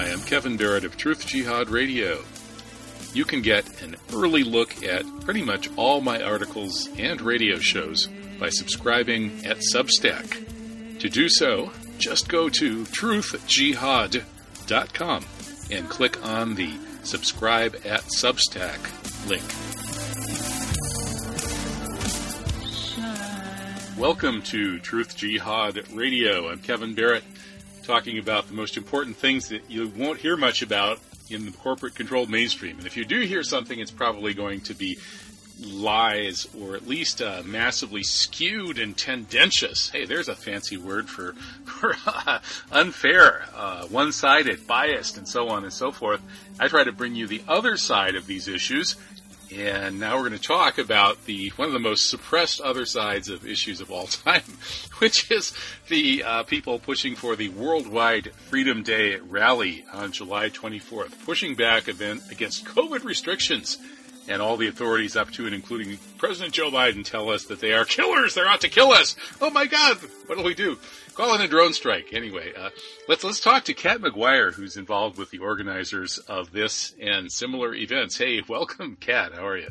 Hi, I'm Kevin Barrett of Truth Jihad Radio. You can get an early look at pretty much all my articles and radio shows by subscribing at Substack. To do so, just go to truthjihad.com and click on the subscribe at Substack link. Welcome to Truth Jihad Radio. I'm Kevin Barrett talking about the most important things that you won't hear much about in the corporate controlled mainstream. And if you do hear something, it's probably going to be lies or at least uh, massively skewed and tendentious. Hey, there's a fancy word for, for unfair, uh, one sided, biased, and so on and so forth. I try to bring you the other side of these issues and now we're going to talk about the one of the most suppressed other sides of issues of all time, which is the uh, people pushing for the worldwide Freedom Day rally on July 24th, pushing back against COVID restrictions. And all the authorities up to and including President Joe Biden tell us that they are killers. They're out to kill us. Oh my God. What do we do? Call in a drone strike. Anyway, uh, let's let's talk to Cat McGuire, who's involved with the organizers of this and similar events. Hey, welcome, Cat. How are you?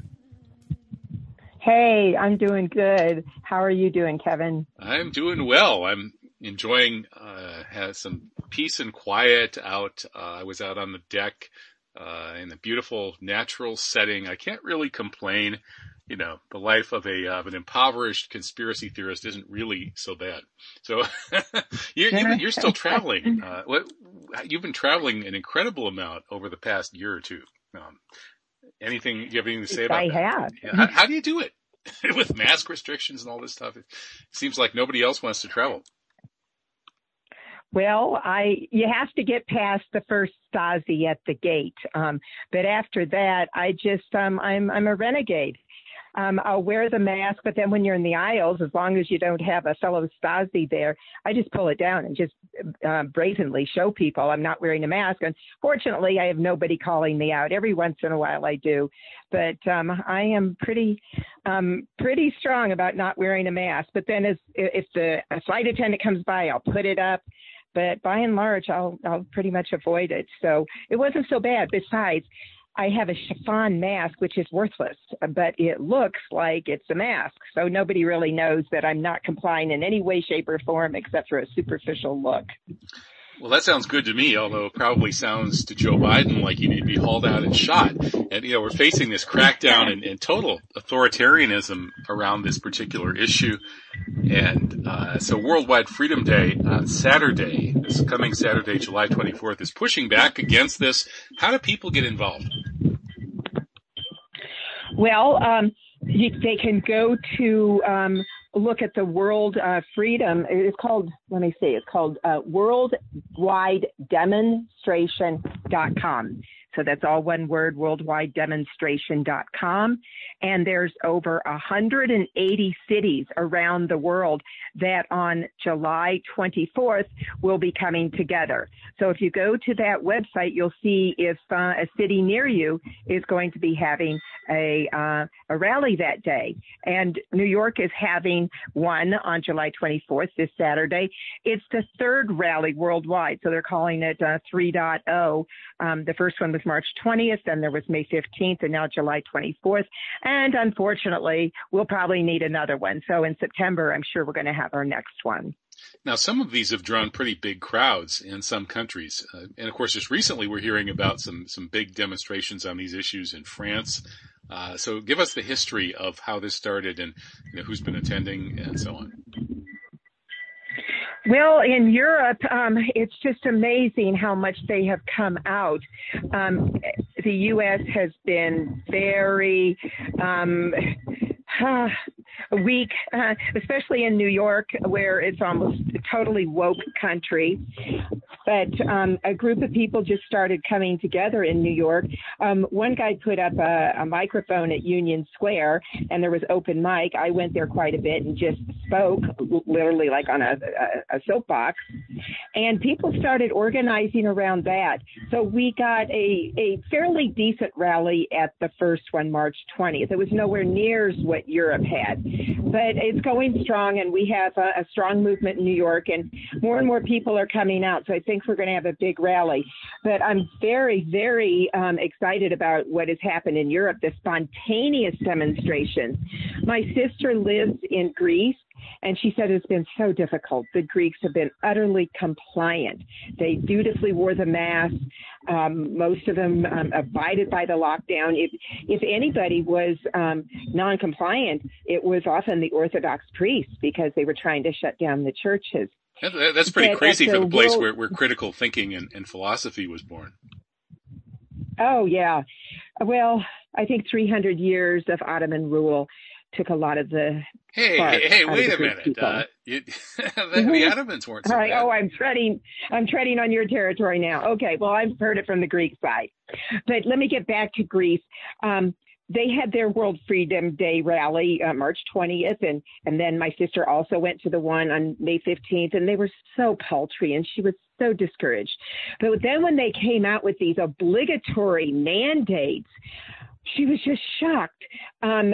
Hey, I'm doing good. How are you doing, Kevin? I'm doing well. I'm enjoying uh, has some peace and quiet out. Uh, I was out on the deck uh, in a beautiful natural setting. I can't really complain you know, the life of a of an impoverished conspiracy theorist isn't really so bad. So you're, you're still traveling. Uh, what you've been traveling an incredible amount over the past year or two. Um, anything you have anything to say about? It? I that? have. How, how do you do it with mask restrictions and all this stuff? It seems like nobody else wants to travel. Well, I you have to get past the first Stasi at the gate, um, but after that, I just um, I'm I'm a renegade um, I'll wear the mask, but then when you're in the aisles, as long as you don't have a fellow Stasi there, I just pull it down and just uh, brazenly show people I'm not wearing a mask. And fortunately, I have nobody calling me out. Every once in a while, I do, but um, I am pretty um, pretty strong about not wearing a mask. But then, as if the flight attendant comes by, I'll put it up but by and large, I'll I'll pretty much avoid it. So it wasn't so bad. Besides, I have a chiffon mask, which is worthless, but it looks like it's a mask. So nobody really knows that I'm not complying in any way, shape, or form except for a superficial look. Well, that sounds good to me, although it probably sounds to Joe Biden like you need to be hauled out and shot. And, you know, we're facing this crackdown and, and total authoritarianism around this particular issue. And, uh, so Worldwide Freedom Day on Saturday, this coming Saturday, July 24th, is pushing back against this. How do people get involved? Well, um, they can go to um, look at the World uh, Freedom. It's called, let me see, it's called uh, worldwidedemonstration.com. So that's all one word, worldwidedemonstration.com. And there's over 180 cities around the world that on July 24th will be coming together. So if you go to that website, you'll see if uh, a city near you is going to be having a, uh, a rally that day. And New York is having one on July 24th, this Saturday. It's the third rally worldwide. So they're calling it uh, 3.0. Um, the first one was March 20th, then there was May 15th, and now July 24th. And unfortunately, we'll probably need another one. So in September, I'm sure we're going to have our next one. Now, some of these have drawn pretty big crowds in some countries, uh, and of course, just recently we're hearing about some some big demonstrations on these issues in France. Uh, so, give us the history of how this started and you know, who's been attending and so on. Well, in Europe, um, it's just amazing how much they have come out. Um, the U.S. has been very um, weak, uh, especially in New York, where it's almost totally woke country. But um, a group of people just started coming together in New York. Um, one guy put up a, a microphone at Union Square, and there was open mic. I went there quite a bit and just spoke, literally like on a, a, a soapbox. and people started organizing around that. So we got a, a fairly decent rally at the first one, March 20th. It was nowhere near what Europe had, but it's going strong, and we have a, a strong movement in New York, and more and more people are coming out. So I think we're going to have a big rally. But I'm very, very um, excited about what has happened in Europe, the spontaneous demonstrations. My sister lives in Greece and she said it's been so difficult. The Greeks have been utterly compliant. They dutifully wore the mask. Um, most of them um, abided by the lockdown. If, if anybody was um, non-compliant, it was often the Orthodox priests because they were trying to shut down the churches. That's pretty but crazy for the place where, where critical thinking and, and philosophy was born. Oh, yeah. Well, I think 300 years of Ottoman rule took a lot of the. Hey, hey, hey! Wait a minute. Uh, you, the, mm-hmm. the Ottomans weren't. So right. Oh, I'm treading. I'm treading on your territory now. Okay. Well, I've heard it from the Greek side, but let me get back to Greece. Um, they had their World Freedom Day rally uh, March 20th, and and then my sister also went to the one on May 15th, and they were so paltry, and she was so discouraged. But then when they came out with these obligatory mandates, she was just shocked. Um,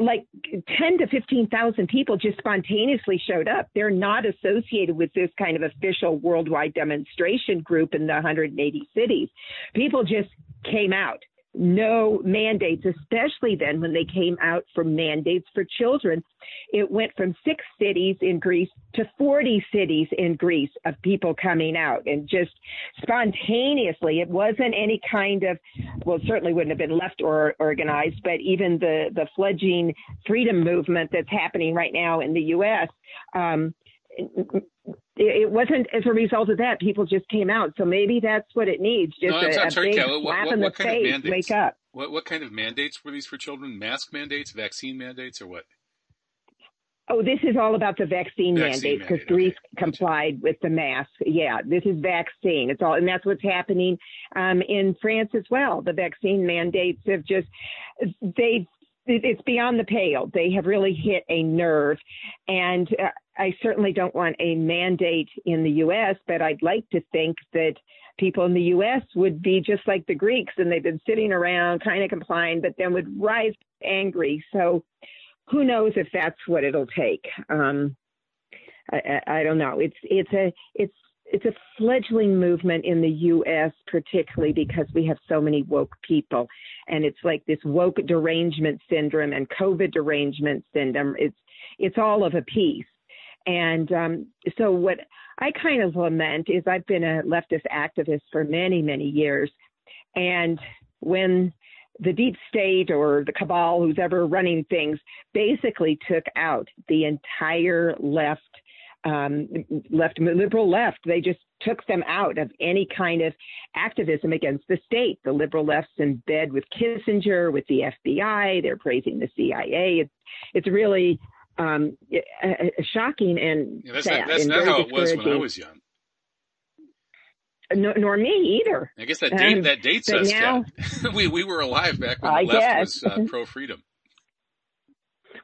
like 10 to 15,000 people just spontaneously showed up. They're not associated with this kind of official worldwide demonstration group in the 180 cities. People just came out no mandates, especially then when they came out for mandates for children. It went from six cities in Greece to 40 cities in Greece of people coming out and just spontaneously. It wasn't any kind of, well, certainly wouldn't have been left or organized, but even the, the fledgling freedom movement that's happening right now in the U.S. Um, it wasn't as a result of that. People just came out. So maybe that's what it needs. Just no, a, I'm sorry, a Kelly, slap what, what, in the face. Wake up. What, what kind of mandates were these for children? Mask mandates, vaccine mandates, or what? Oh, this is all about the vaccine, vaccine mandate because Greece okay. complied with the mask. Yeah, this is vaccine. It's all, and that's what's happening um, in France as well. The vaccine mandates have just they it's beyond the pale. They have really hit a nerve, and uh, I certainly don't want a mandate in the U.S., but I'd like to think that people in the U.S. would be just like the Greeks and they've been sitting around kind of complying, but then would rise angry. So who knows if that's what it'll take? Um, I, I, don't know. It's it's a it's it's a fledgling movement in the U.S., particularly because we have so many woke people, and it's like this woke derangement syndrome and COVID derangement syndrome. It's it's all of a piece. And um, so, what I kind of lament is I've been a leftist activist for many, many years. And when the deep state or the cabal, who's ever running things, basically took out the entire left, um, left, liberal left, they just took them out of any kind of activism against the state. The liberal left's in bed with Kissinger, with the FBI. They're praising the CIA. It's, it's really um, shocking and yeah, that's sad. Not, that's not how it was when I was young. No, nor me either. I guess that date um, that dates us. Now, we we were alive back when I the left guess. was uh, pro freedom.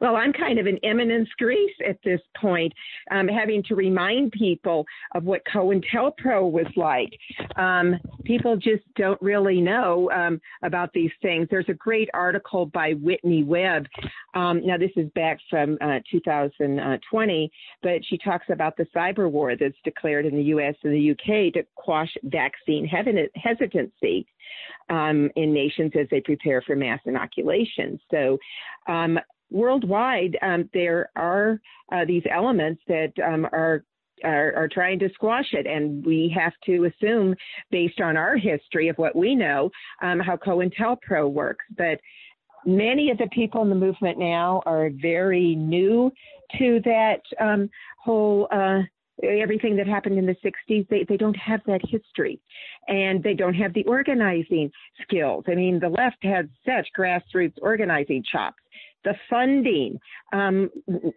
Well, I'm kind of an eminence grise at this point, um, having to remind people of what COINTELPRO was like. Um, people just don't really know um, about these things. There's a great article by Whitney Webb. Um, now, this is back from uh, 2020, but she talks about the cyber war that's declared in the US and the UK to quash vaccine hesitancy. Um, in nations as they prepare for mass inoculation. So, um, worldwide, um, there are uh, these elements that um, are, are, are trying to squash it, and we have to assume, based on our history of what we know, um, how COINTELPRO works. But many of the people in the movement now are very new to that um, whole. Uh, everything that happened in the 60s, they, they don't have that history and they don't have the organizing skills. I mean, the left had such grassroots organizing chops the funding. Um,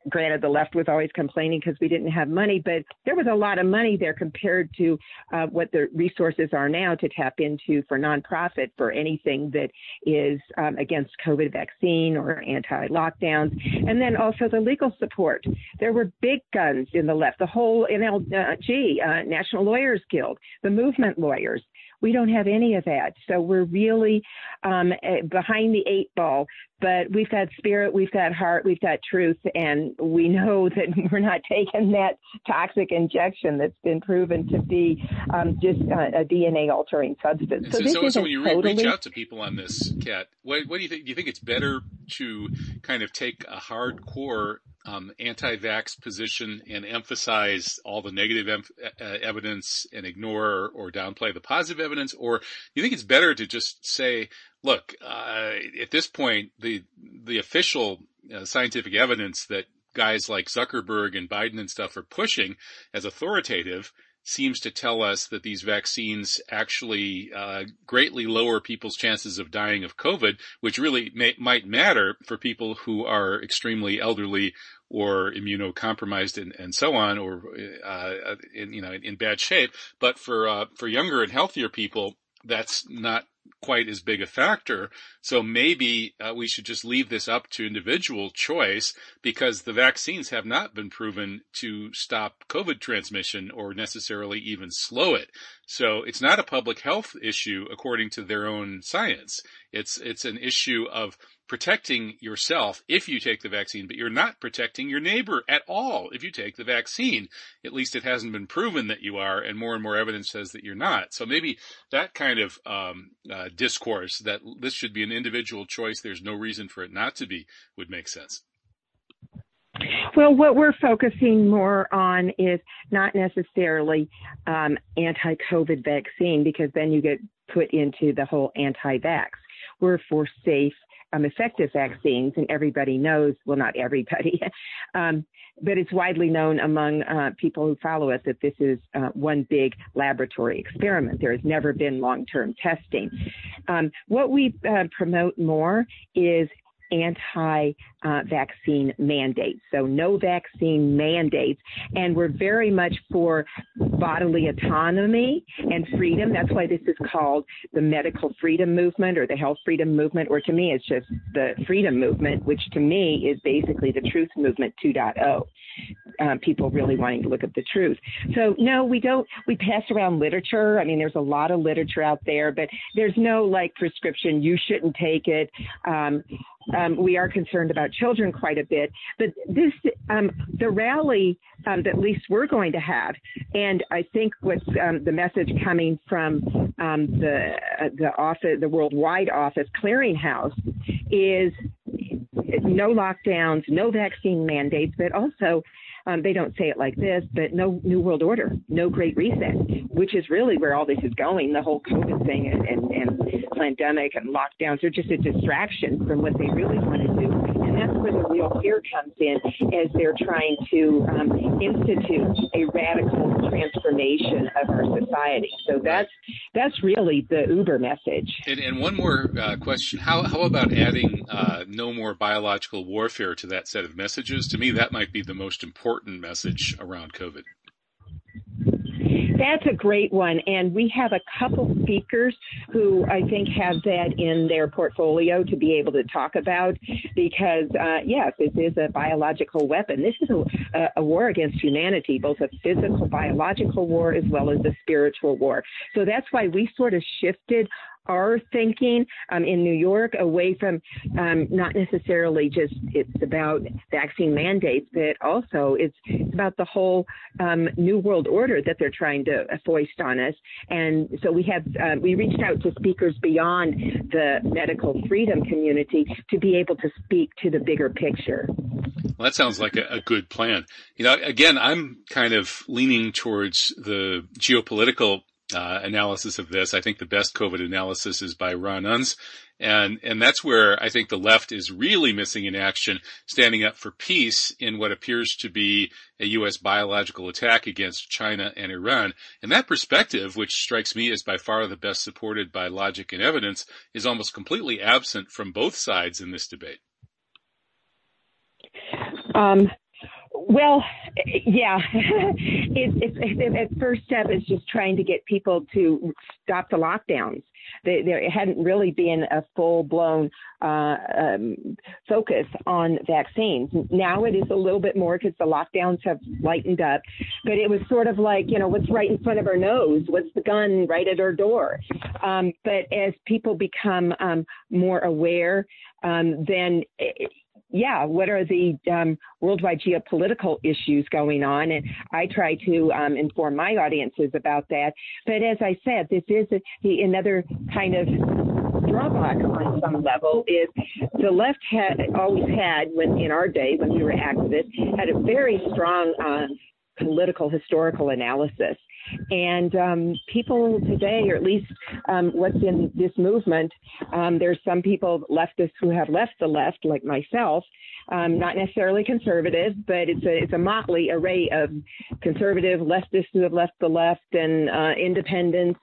granted, the left was always complaining because we didn't have money, but there was a lot of money there compared to uh, what the resources are now to tap into for nonprofit for anything that is um, against COVID vaccine or anti-lockdowns, and then also the legal support. There were big guns in the left, the whole NLG, uh, National Lawyers Guild, the movement lawyers. We don't have any of that. So we're really um, eh, behind the eight ball. But we've got spirit, we've got heart, we've got truth, and we know that we're not taking that toxic injection that's been proven to be um, just a, a DNA altering substance. So, so, so, so, when you totally... reach out to people on this, Cat, what, what do you think? Do you think it's better to kind of take a hardcore um, anti-vax position and emphasize all the negative em- uh, evidence and ignore or, or, downplay the positive evidence, or do you think it's better to just say, look, uh, at this point, the the official uh, scientific evidence that guys like Zuckerberg and Biden and stuff are pushing as authoritative seems to tell us that these vaccines actually uh, greatly lower people's chances of dying of COVID, which really may, might matter for people who are extremely elderly or immunocompromised and, and so on, or uh, in, you know in, in, bad shape. But for uh, for younger and healthier people, that's not quite as big a factor. So maybe uh, we should just leave this up to individual choice because the vaccines have not been proven to stop COVID transmission or necessarily even slow it. So it's not a public health issue according to their own science. It's it's an issue of protecting yourself if you take the vaccine, but you're not protecting your neighbor at all if you take the vaccine. At least it hasn't been proven that you are, and more and more evidence says that you're not. So maybe that kind of um, uh, discourse that this should be an individual choice, there's no reason for it not to be, would make sense. Well, what we're focusing more on is not necessarily um, anti COVID vaccine, because then you get put into the whole anti vax. We're for safe um, effective vaccines, and everybody knows, well, not everybody, um, but it's widely known among uh, people who follow us that this is uh, one big laboratory experiment. There has never been long term testing. Um, what we uh, promote more is anti uh, vaccine mandates. So, no vaccine mandates. And we're very much for bodily autonomy and freedom. That's why this is called the medical freedom movement or the health freedom movement, or to me, it's just the freedom movement, which to me is basically the truth movement 2.0. Um, people really wanting to look at the truth. So, no, we don't, we pass around literature. I mean, there's a lot of literature out there, but there's no like prescription, you shouldn't take it. Um, um, we are concerned about children quite a bit. But this, um, the rally um, that at least we're going to have, and I think what's um, the message coming from um, the uh, the office, the worldwide office clearinghouse, is no lockdowns, no vaccine mandates, but also um, they don't say it like this, but no new world order, no great reset, which is really where all this is going. The whole COVID thing and, and, and pandemic and lockdowns are just a distraction from what they really want to do. That's where the real fear comes in as they're trying to um, institute a radical transformation of our society. So that's that's really the Uber message. And, and one more uh, question: How how about adding uh, no more biological warfare to that set of messages? To me, that might be the most important message around COVID. That's a great one. And we have a couple speakers who I think have that in their portfolio to be able to talk about because, uh, yes, this is a biological weapon. This is a, a war against humanity, both a physical, biological war as well as a spiritual war. So that's why we sort of shifted our thinking um, in New York away from um, not necessarily just it's about vaccine mandates, but also it's, it's about the whole um, new world order that they're trying to foist on us. And so we have uh, we reached out to speakers beyond the medical freedom community to be able to speak to the bigger picture. Well, that sounds like a, a good plan. You know, again, I'm kind of leaning towards the geopolitical uh, analysis of this. I think the best COVID analysis is by Ron Unz. And, and that's where I think the left is really missing in action, standing up for peace in what appears to be a U.S. biological attack against China and Iran. And that perspective, which strikes me as by far the best supported by logic and evidence, is almost completely absent from both sides in this debate. Um, well, yeah. it, it, it, it, first step is just trying to get people to stop the lockdowns. They, there hadn't really been a full blown uh, um, focus on vaccines. Now it is a little bit more because the lockdowns have lightened up, but it was sort of like, you know, what's right in front of our nose? What's the gun right at our door? Um, but as people become um, more aware, um, then it, yeah, what are the um, worldwide geopolitical issues going on? And I try to um, inform my audiences about that. But as I said, this is a, the, another kind of drawback on some level is the left had always had when in our day when we were activists had a very strong uh, political historical analysis and um, people today, or at least um, what's in this movement, um, there's some people leftists who have left the left, like myself, um, not necessarily conservative, but it's a it's a motley array of conservative leftists who have left the left and uh, independents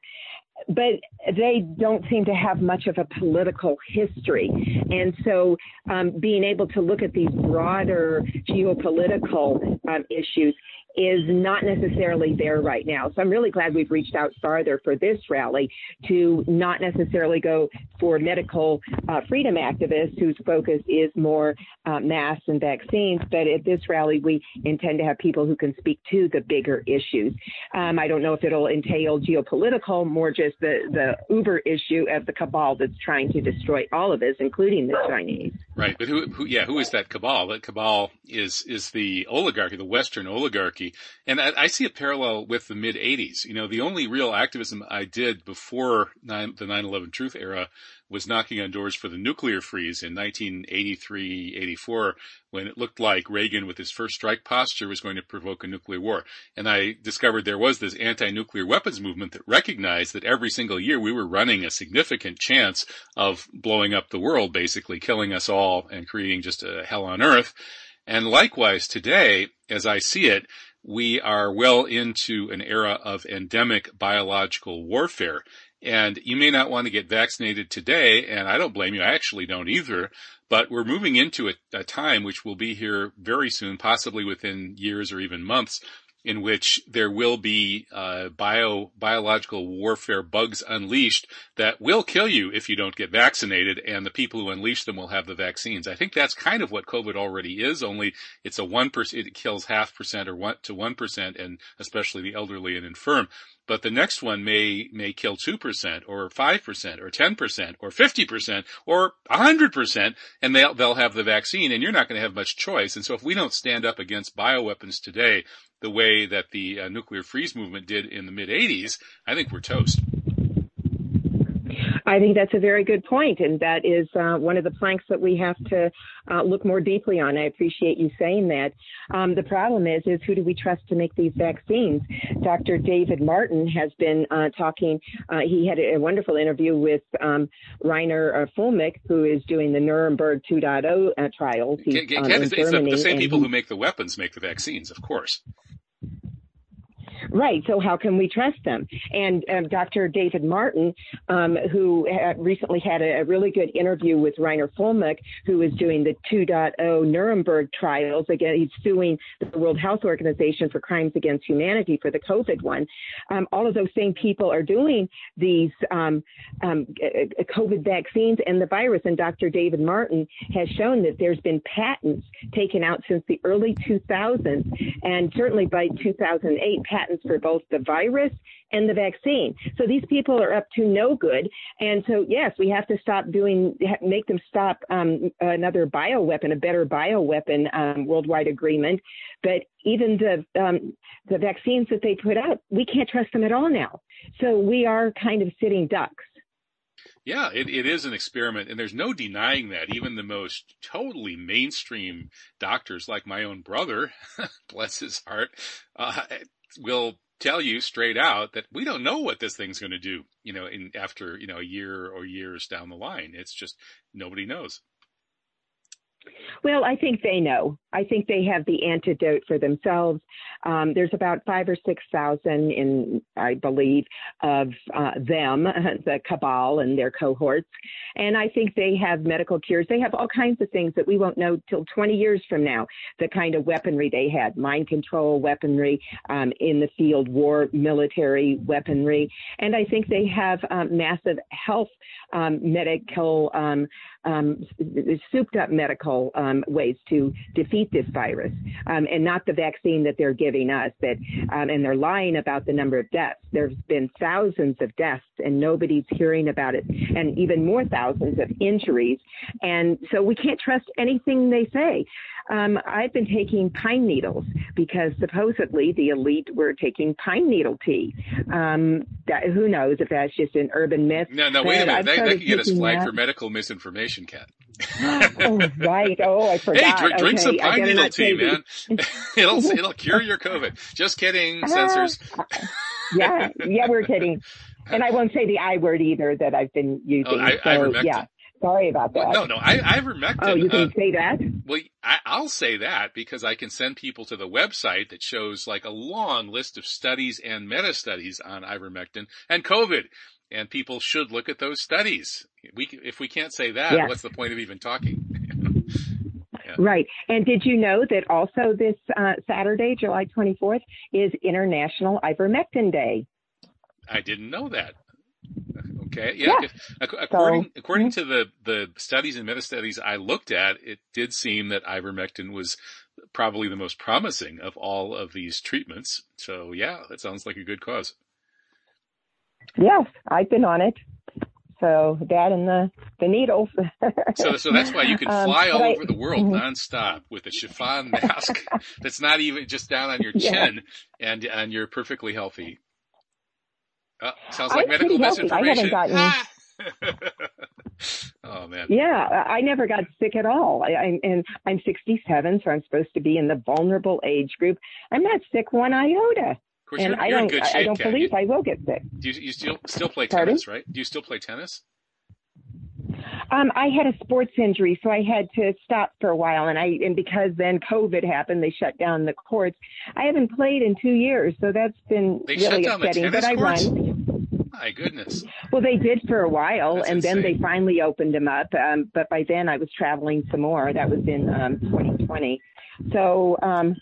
but they don't seem to have much of a political history. And so um, being able to look at these broader geopolitical um, issues is not necessarily there right now. So I'm really glad we've reached out farther for this rally to not necessarily go for medical uh, freedom activists whose focus is more uh, masks and vaccines, but at this rally we intend to have people who can speak to the bigger issues. Um, I don't know if it'll entail geopolitical, more just the, the uber issue of the cabal that's trying to destroy all of us, including the Chinese. Right, but who, who yeah, who is that cabal? That cabal is is the oligarchy, the Western oligarchy and I, I see a parallel with the mid 80s. You know, the only real activism I did before 9, the 9/11 Truth era was knocking on doors for the nuclear freeze in 1983, 84, when it looked like Reagan, with his first strike posture, was going to provoke a nuclear war. And I discovered there was this anti-nuclear weapons movement that recognized that every single year we were running a significant chance of blowing up the world, basically killing us all and creating just a hell on earth. And likewise today, as I see it, we are well into an era of endemic biological warfare. And you may not want to get vaccinated today, and I don't blame you. I actually don't either. But we're moving into a, a time which will be here very soon, possibly within years or even months, in which there will be uh, bio biological warfare bugs unleashed that will kill you if you don't get vaccinated, and the people who unleash them will have the vaccines. I think that's kind of what COVID already is. Only it's a one percent; it kills half percent or one to one percent, and especially the elderly and infirm but the next one may may kill 2% or 5% or 10% or 50% or 100% and they'll they'll have the vaccine and you're not going to have much choice. And so if we don't stand up against bioweapons today the way that the uh, nuclear freeze movement did in the mid 80s i think we're toast I think that's a very good point, and that is uh, one of the planks that we have to uh, look more deeply on. I appreciate you saying that. Um, the problem is, is who do we trust to make these vaccines? Dr. David Martin has been uh, talking. Uh, he had a wonderful interview with um, Rainer uh, Fuellmich, who is doing the Nuremberg 2.0 uh, trials. He's, Ken, Ken, it's, the, the, same people he, who make the weapons make the vaccines, of course. Right. So how can we trust them? And um, Dr. David Martin, um, who recently had a, a, really good interview with Rainer Fuellmich, who is doing the 2.0 Nuremberg trials. Again, he's suing the World Health Organization for crimes against humanity for the COVID one. Um, all of those same people are doing these um, um, COVID vaccines and the virus. And Dr. David Martin has shown that there's been patents taken out since the early 2000s, and certainly by 2008, patents for both the virus and the vaccine. So these people are up to no good. And so, yes, we have to stop doing, make them stop um, another bioweapon, a better bioweapon um, worldwide agreement. But even the um, the vaccines that they put out, we can't trust them at all now. So we are kind of sitting ducks. Yeah, it, it is an experiment, and there's no denying that. Even the most totally mainstream doctors, like my own brother, bless his heart, uh, will tell you straight out that we don't know what this thing's going to do, you know, in after, you know, a year or years down the line. It's just nobody knows. Well, I think they know. I think they have the antidote for themselves. Um, there's about five or six thousand in, I believe, of uh, them, the cabal and their cohorts, and I think they have medical cures. They have all kinds of things that we won't know till 20 years from now. The kind of weaponry they had, mind control weaponry um, in the field, war military weaponry, and I think they have um, massive health um, medical um, souped up medical um, ways to defeat this virus, um, and not the vaccine that they're giving us. That um, and they're lying about the number of deaths. There's been thousands of deaths, and nobody's hearing about it, and even more thousands of injuries. And so we can't trust anything they say. Um, I've been taking pine needles because supposedly the elite were taking pine needle tea. Um, that, who knows if that's just an urban myth? No, no, wait a minute. That, that could get us flagged that. for medical misinformation, Cat. oh, right. Oh, I forgot. Hey, drink, okay. drink some pine needle tea, man. it'll it'll cure your COVID. Just kidding, censors. yeah, yeah, we're kidding. And I won't say the I word either that I've been using. Oh, I, so, yeah. Sorry about that. No, no, I, ivermectin. Oh, you can uh, say that? Well, I, will say that because I can send people to the website that shows like a long list of studies and meta studies on ivermectin and COVID. And people should look at those studies. We, if we can't say that, yes. what's the point of even talking? yeah. Right. And did you know that also this uh, Saturday, July 24th, is International Ivermectin Day? I didn't know that. Okay. Yeah. yeah. According so, according mm-hmm. to the the studies and meta studies I looked at, it did seem that ivermectin was probably the most promising of all of these treatments. So yeah, that sounds like a good cause. Yes, I've been on it. So that and the the needles. so so that's why you can um, fly um, all I, over the world mm-hmm. nonstop with a chiffon mask that's not even just down on your chin, yeah. and and you're perfectly healthy. Uh, sounds like I'm medical misinformation. I haven't gotten. oh man. Yeah, I never got sick at all. I, I, and I'm 67, so I'm supposed to be in the vulnerable age group. I'm not sick one iota. Course, and you're, I you're don't, shape, I don't Cat. believe you, I will get sick. Do you, you still still play Pardon? tennis, right? Do you still play tennis? Um, I had a sports injury, so I had to stop for a while, and I and because then COVID happened, they shut down the courts. I haven't played in two years, so that's been they really upsetting. but I run. My goodness. Well, they did for a while, that's and insane. then they finally opened them up. Um, but by then, I was traveling some more. That was in um, 2020. So um,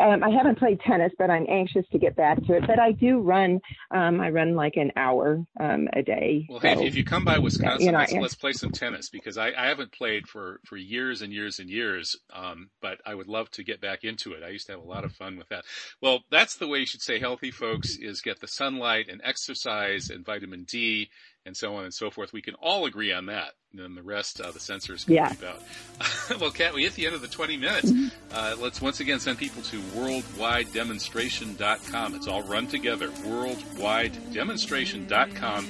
um, I haven't played tennis, but I'm anxious to get back to it. But I do run. Um, I run like an hour um, a day. Well, so, hey, if you come by Wisconsin, you know, let's, let's, play some tennis because I, I, haven't played for, for years and years and years. Um, but I would love to get back into it. I used to have a lot of fun with that. Well, that's the way you should stay healthy, folks. Is get the sunlight and exercise and vitamin D and so on and so forth. We can all agree on that. And then the rest, uh, the censors can yeah. about. well, Cat, we hit the end of the 20 minutes. Mm-hmm. Uh, let's once again send people to worldwidedemonstration.com. It's all run together. Worldwidedemonstration.com.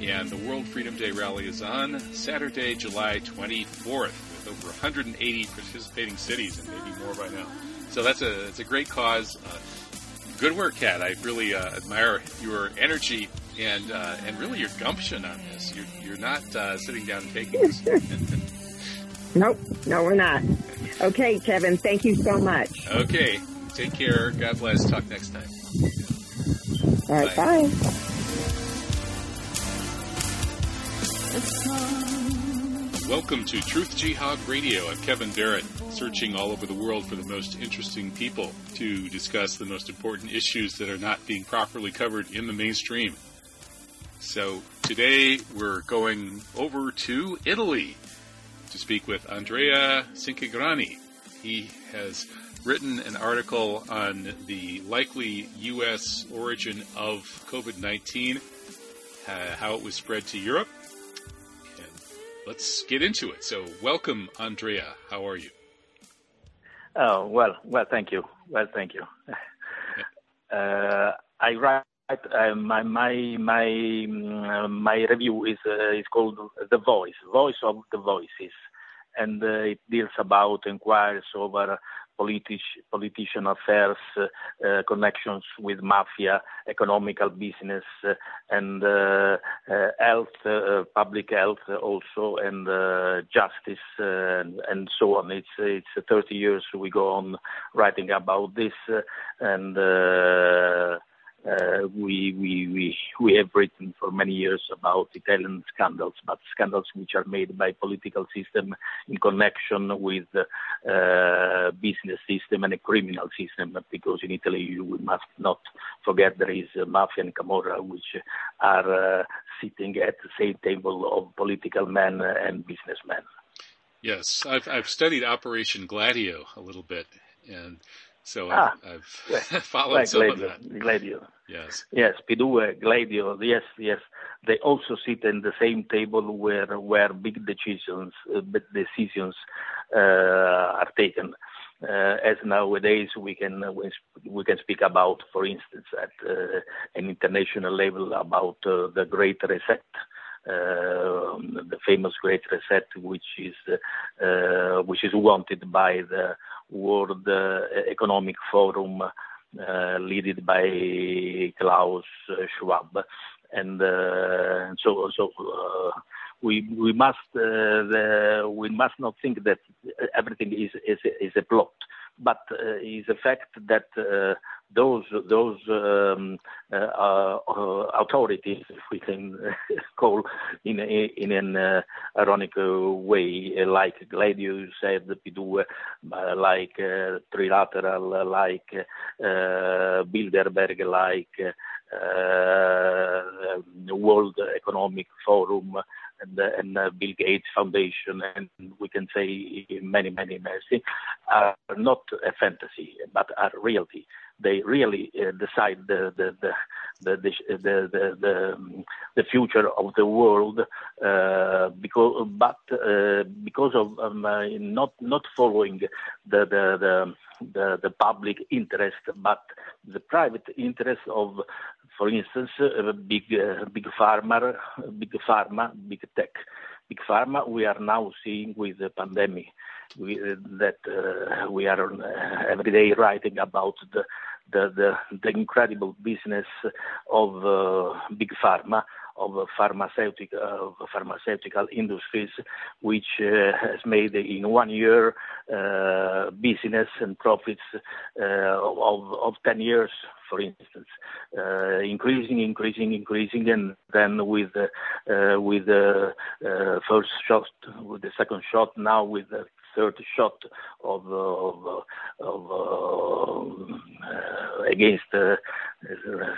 And the World Freedom Day rally is on Saturday, July 24th, with over 180 participating cities and maybe more by now. So that's a, it's a great cause. Uh, good work, Cat. I really uh, admire your energy and uh, and really your gumption on this. You're you're not uh, sitting down and taking this. nope, no, we're not. Okay, Kevin, thank you so much. Okay, take care. God bless. Talk next time. All right, bye. bye. Welcome to Truth Jihad Radio. I'm Kevin Barrett, searching all over the world for the most interesting people to discuss the most important issues that are not being properly covered in the mainstream. So today we're going over to Italy to speak with Andrea Cinquegrani. He has written an article on the likely U.S. origin of COVID 19, uh, how it was spread to Europe. And let's get into it. So, welcome, Andrea. How are you? Oh, well, well, thank you. Well, thank you. Uh, I write uh, my my my mm, my review is uh, is called the voice, voice of the voices, and uh, it deals about inquiries over politic, politician affairs, uh, connections with mafia, economical business, and health, public health also, and justice, and, and, so on. It's it's 30 years we go on writing about this, and uh, we, we, we, we have written for many years about Italian scandals, but scandals which are made by political system in connection with uh, business system and a criminal system, because in Italy we must not forget there is mafia and camorra which are uh, sitting at the same table of political men and businessmen. Yes, I've, I've studied Operation Gladio a little bit, and so ah, I've, I've followed like some Gladio, of that. Gladio. Yes. Yes, P2, Gladio. Yes, yes. They also sit in the same table where where big decisions, uh, decisions uh, are taken. Uh, as nowadays we can uh, we can speak about, for instance, at uh, an international level about uh, the Great Reset. Uh, the famous Great Reset, which is uh, which is wanted by the World Economic Forum, uh, led by Klaus Schwab, and so so we we must uh, the, we must not think that everything is is is a plot, but uh, is a fact that uh, those those um, uh, uh authorities, if we can call in in an uh, ironic uh, way, like Gladio said, P2, like Trilateral, like Bilderberg, like World Economic Forum, and, and uh, Bill Gates Foundation, and we can say many, many, many, are not a fantasy, but are reality they really uh, decide the the the the the, the, the, the future of the world uh, because but uh, because of um, uh, not not following the the, the the the public interest but the private interest of for instance big big farmer big pharma big tech. Big pharma we are now seeing with the pandemic we, that uh, we are uh, every day writing about the the, the, the incredible business of uh, big pharma, of pharmaceutical, pharmaceutical industries, which uh, has made in one year uh, business and profits uh, of, of 10 years, for instance, uh, increasing, increasing, increasing, and then with uh, with the first shot, with the second shot, now with the third shot of, of, of uh, against uh,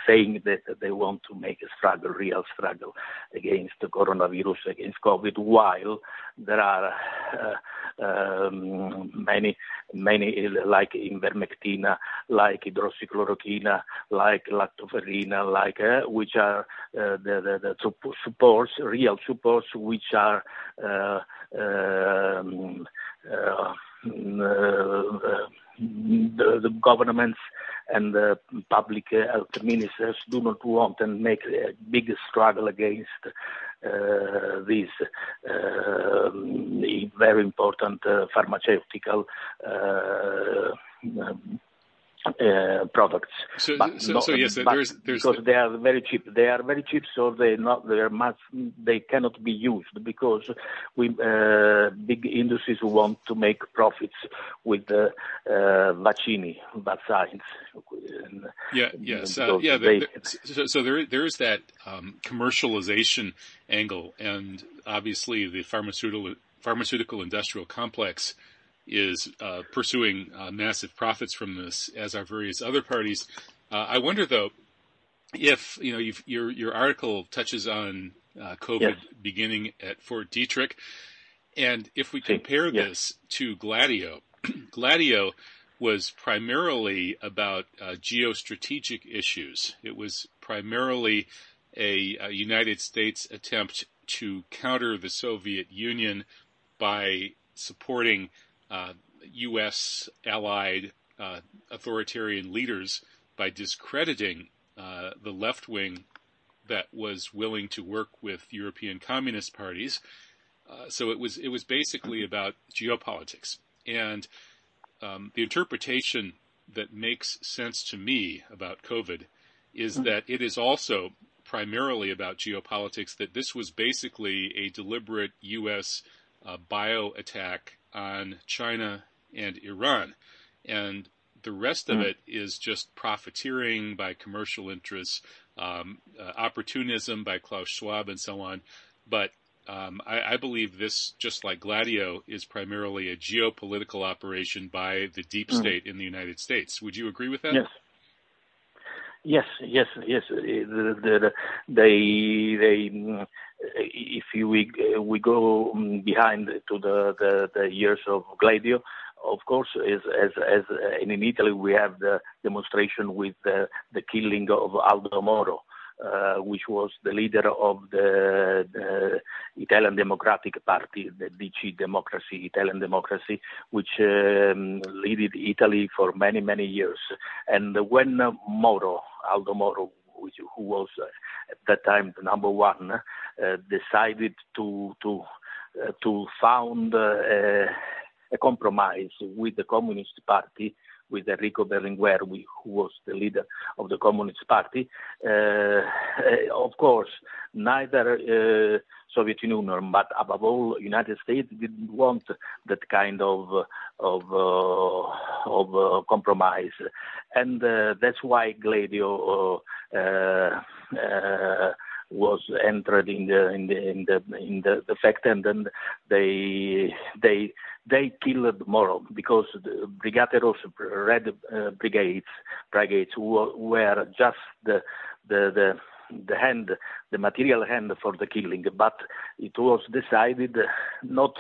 saying that they want to make a struggle, real struggle against the coronavirus, against COVID, while there are uh, um, many, many like ivermectin, like hydroxychloroquine, like lactoferrin, like uh, which are uh, the, the, the, supports, real supports, which are uh, um, the, the, governments and the public health ministers do not want and make a big struggle against uh, these uh, very important uh, pharmaceutical uh, products. So, so, not, so yes, there's, there's because they are very cheap. They are very cheap, so they not they must they cannot be used because we uh, big industries want to make profits with the uh, vaccini vaccines. Yeah. Yes. Uh, yeah. They, so, so, there there is that um, commercialization angle, and obviously the pharmaceutical pharmaceutical industrial complex is uh, pursuing uh, massive profits from this, as are various other parties. Uh, I wonder, though, if you know your your article touches on uh, COVID beginning at Fort Detrick, and if we compare this to Gladio, Gladio was primarily about uh, geostrategic issues. It was primarily a, a United States attempt to counter the Soviet Union by supporting U.S. allied uh, authoritarian leaders by discrediting uh, the left wing that was willing to work with European communist parties. Uh, so it was it was basically about geopolitics, and um, the interpretation that makes sense to me about COVID is mm-hmm. that it is also primarily about geopolitics, that this was basically a deliberate U.S. Uh, bio attack on China and Iran. And the rest of mm. it is just profiteering by commercial interests, um, uh, opportunism by Klaus Schwab, and so on. But um, I, I, believe this, just like Gladio, is primarily a geopolitical operation by the deep mm. state in the United States. Would you agree with that? Yes. Yes, yes, yes. The, the, they, they, if we we go behind to the, the, the years of Gladio, of course, as, as, as in Italy, we have the demonstration with the, the killing of Aldo Moro. Uh, which was the leader of the, the, Italian Democratic Party, the DC Democracy, Italian Democracy, which um, led Italy for many, many years. And when Moro, Aldo Moro, which, who was uh, at that time the number one, uh, decided to to uh, to found uh, a compromise with the Communist Party, with Enrico Berlinguer, who was the leader of the Communist Party. Uh, of course, neither uh, Soviet Union, but above all, United States didn't want that kind of of uh, of uh, compromise, and uh, that's why Gladio uh, was entered in the in the in the in the, the fact and then they they they killed Moro because the Brigate Rosse Red uh, Brigades brigades were, just the the the the hand, the material hand for the killing, but it was decided not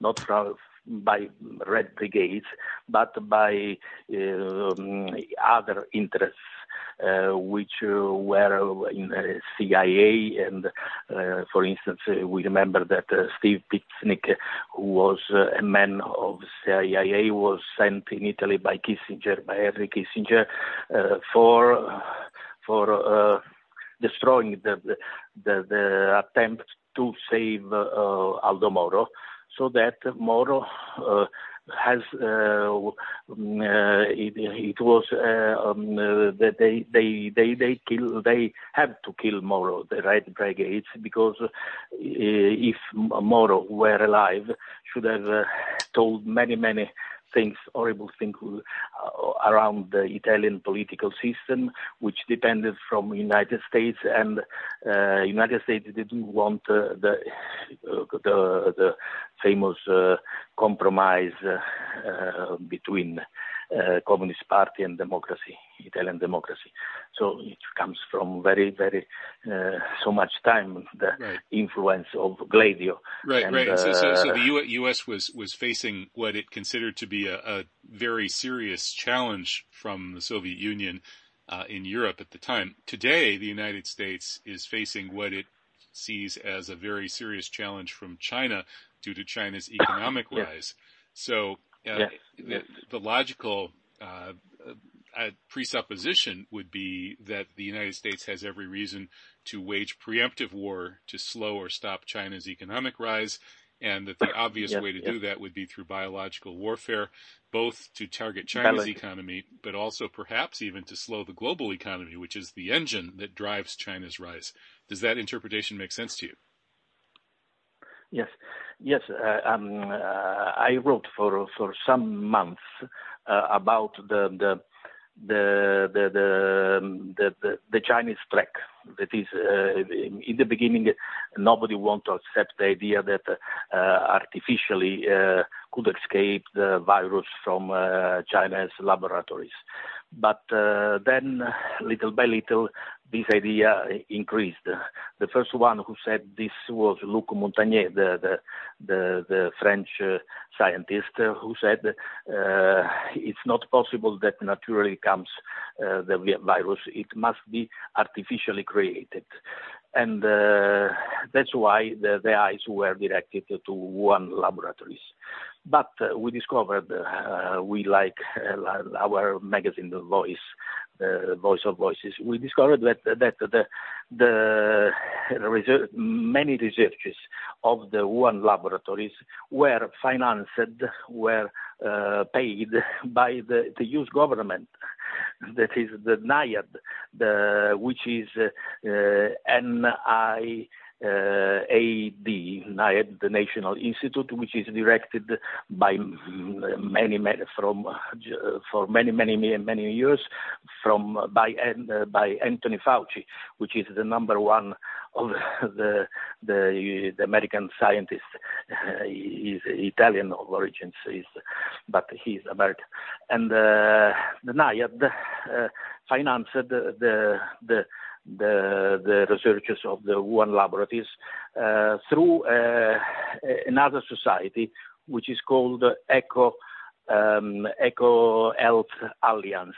not from, by Red Brigades, but by um, other interests. uh, which uh, were in CIA. And uh, for instance, we remember that Steve Pieczenik, who was a man of CIA, was sent in Italy by Kissinger, by Henry Kissinger, for for destroying the, the, the attempt to save uh, Aldo Moro, so that Moro uh, has uh, mm, uh, it, it, was uh, um, that they they they they kill they have to kill Moro the Red Brigades because if Moro were alive should have told many many things, horrible things uh, around the Italian political system, which depended from United States, and uh, United States didn't want uh, the, uh, the, the famous uh, compromise uh, between uh, Communist Party and democracy, Italian democracy. So it comes from very, very uh, so much time the right. influence of Gladio. Right, and, right. So, so, so, uh, the U.S. was was facing what it considered to be a, a very serious challenge from the Soviet Union uh, in Europe at the time. Today, the United States is facing what it sees as a very serious challenge from China due to China's economic rise. So uh, yes. The, the, logical uh, uh, presupposition would be that the United States has every reason to wage preemptive war to slow or stop China's economic rise, and that the obvious yes, way to yes. do that would be through biological warfare, both to target China's economy, but also perhaps even to slow the global economy, which is the engine that drives China's rise. Does that interpretation make sense to you? Yes, yes. Uh, um, uh, I wrote for for some months uh, about the the the the the, the, the Chinese threat. That is, uh, in the beginning, nobody wanted to accept the idea that uh, artificially uh, could escape the virus from China's laboratories. But then, little by little, this idea increased. The first one who said this was Luc Montagnier, the, the, the, the French uh, scientist, uh, who said uh, it's not possible that naturally comes uh, the virus. It must be artificially created. And uh, that's why the, the, eyes were directed to one laboratories. But uh, we discovered, we like our magazine, The Voice, uh, Voice of Voices, we discovered that that the the research, many researches of the Wuhan laboratories were financed, were uh, paid by the, the U.S. government. That is the NIAID, the, which is uh, NI uh, AD, the National Institute, which is directed by many, many from for many, many, many years from by uh, by Anthony Fauci, which is the number one of the the, the American scientist. Uh, he's Italian of origins, he's, but he's American, and uh, the NIAID uh, financed the the, the the, researchers of the Wuhan laboratories uh, through uh, another society which is called Eco, um, EcoHealth Alliance,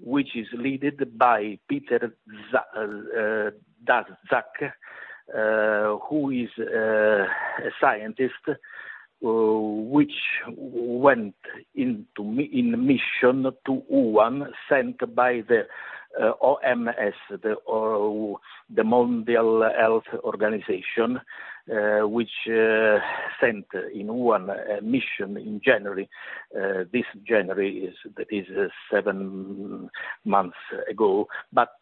which is led by Peter Z- uh, Daszak, uh, who is uh, a scientist uh, which went into in mission to Wuhan, sent by the uh, OMS, the, uh, the Mondial Health Organization, uh, which uh, sent in one a mission in January. Uh, this January is that is uh, seven months ago, but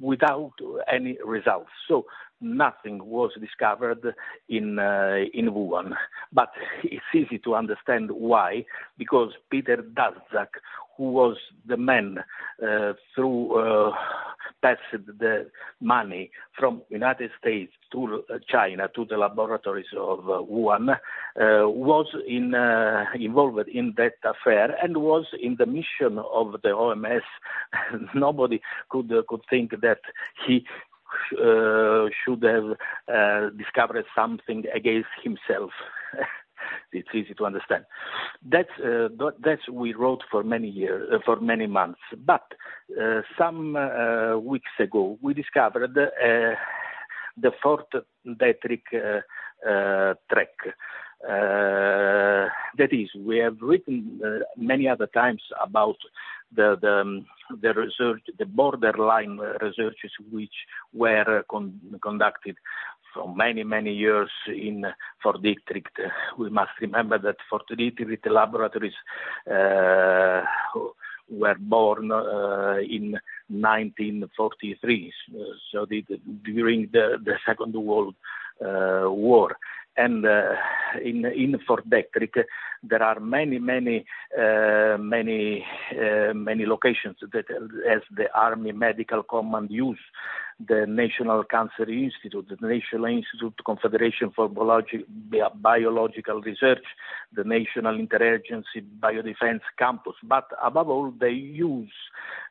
without any results. So nothing was discovered in uh, in Wuhan. But it's easy to understand why, because Peter Daszak, who was the man uh, through uh, passed the money from United States to China to the laboratories of uh, Wuhan, uh, was in, uh, involved in that affair and was in the mission of the OMS. Nobody could could think that he uh, should have uh, discovered something against himself. it's easy to understand. That's uh, that's we wrote for many years, uh, for many months. But uh, some uh, weeks ago, we discovered uh, the Fort Detrick track. That is, we have written many other times about the the, um, the research, the borderline researches which were con- conducted for many, many years in Fort Detrick. We must remember that Fort Detrick laboratories uh, were born uh, in 1943, so the, during the, the Second World uh, War. And uh, in in Fort Detrick, there are many, many, uh, many, uh, many locations that, as the Army Medical Command use the National Cancer Institute, the National Institute Confederation for Biologi- Biological Research, the National Interagency Biodefense Campus, but above all, they use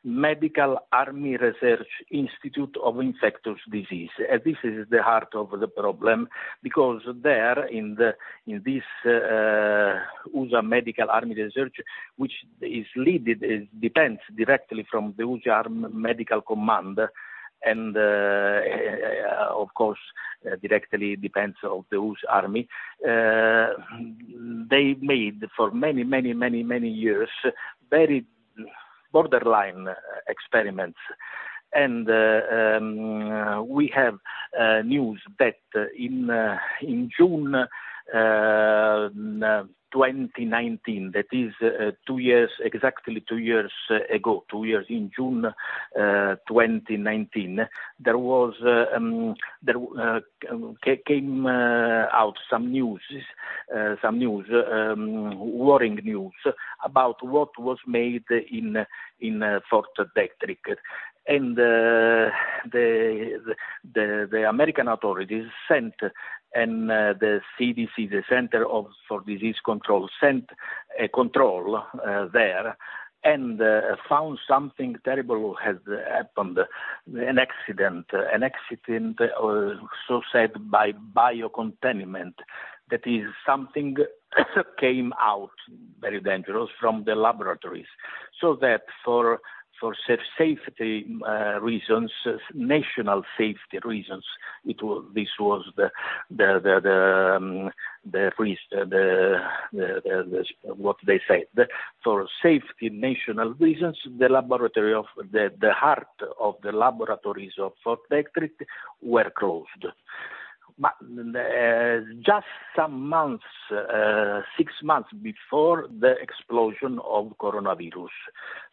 Medical Army Research Institute of Infectious Disease. And this is the heart of the problem because there, in the in this uh, USA Medical Army Research, which is led, depends directly from the USA Army Medical Command, and uh, uh, of course uh, directly depends of the US army. they made for many, many, many, many years very borderline experiments and uh, um, we have uh, news that in uh, in June 2019, that is uh, two years, exactly two years uh, ago, two years in June uh, 2019, there was, uh, um, there uh, came uh, out some news, some news, um, worrying news about what was made in, in Fort Detrick. And uh, the, the, the American authorities sent and uh, the CDC, the Center of for Disease Control, sent a control uh, there and uh, found something terrible has happened, an accident, an accident, uh, so said by biocontainment. That is something came out very dangerous from the laboratories, so that for for safety uh, reasons, uh, national safety reasons. It was, this was the the the the, um, the, the, the, the, what they said. For safety national reasons, the laboratory of the the heart of the laboratories of Fort Detrick were closed. Uh, just some months, uh, six months before the explosion of coronavirus.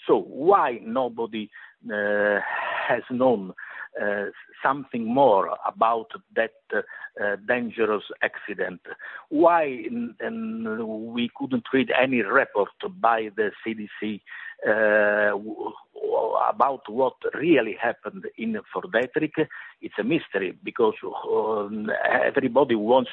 So why nobody uh, has known uh, something more about that uh, dangerous accident? Why we couldn't read any report by the CDC about what really happened in Fort Detrick, it's a mystery because um, everybody wants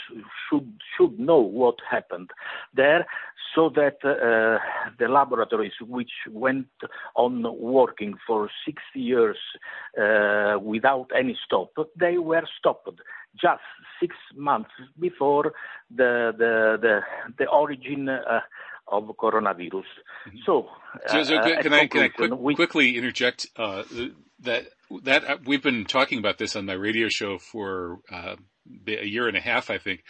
should should know what happened there, so that uh, the laboratories which went on working for six years uh, without any stop, they were stopped just six months before the the the, the origin uh, of coronavirus. Mm-hmm. So, so, so uh, can, I, can I quick, we, quickly interject uh, that that uh, we've been talking about this on my radio show for uh, a year and a half, I think.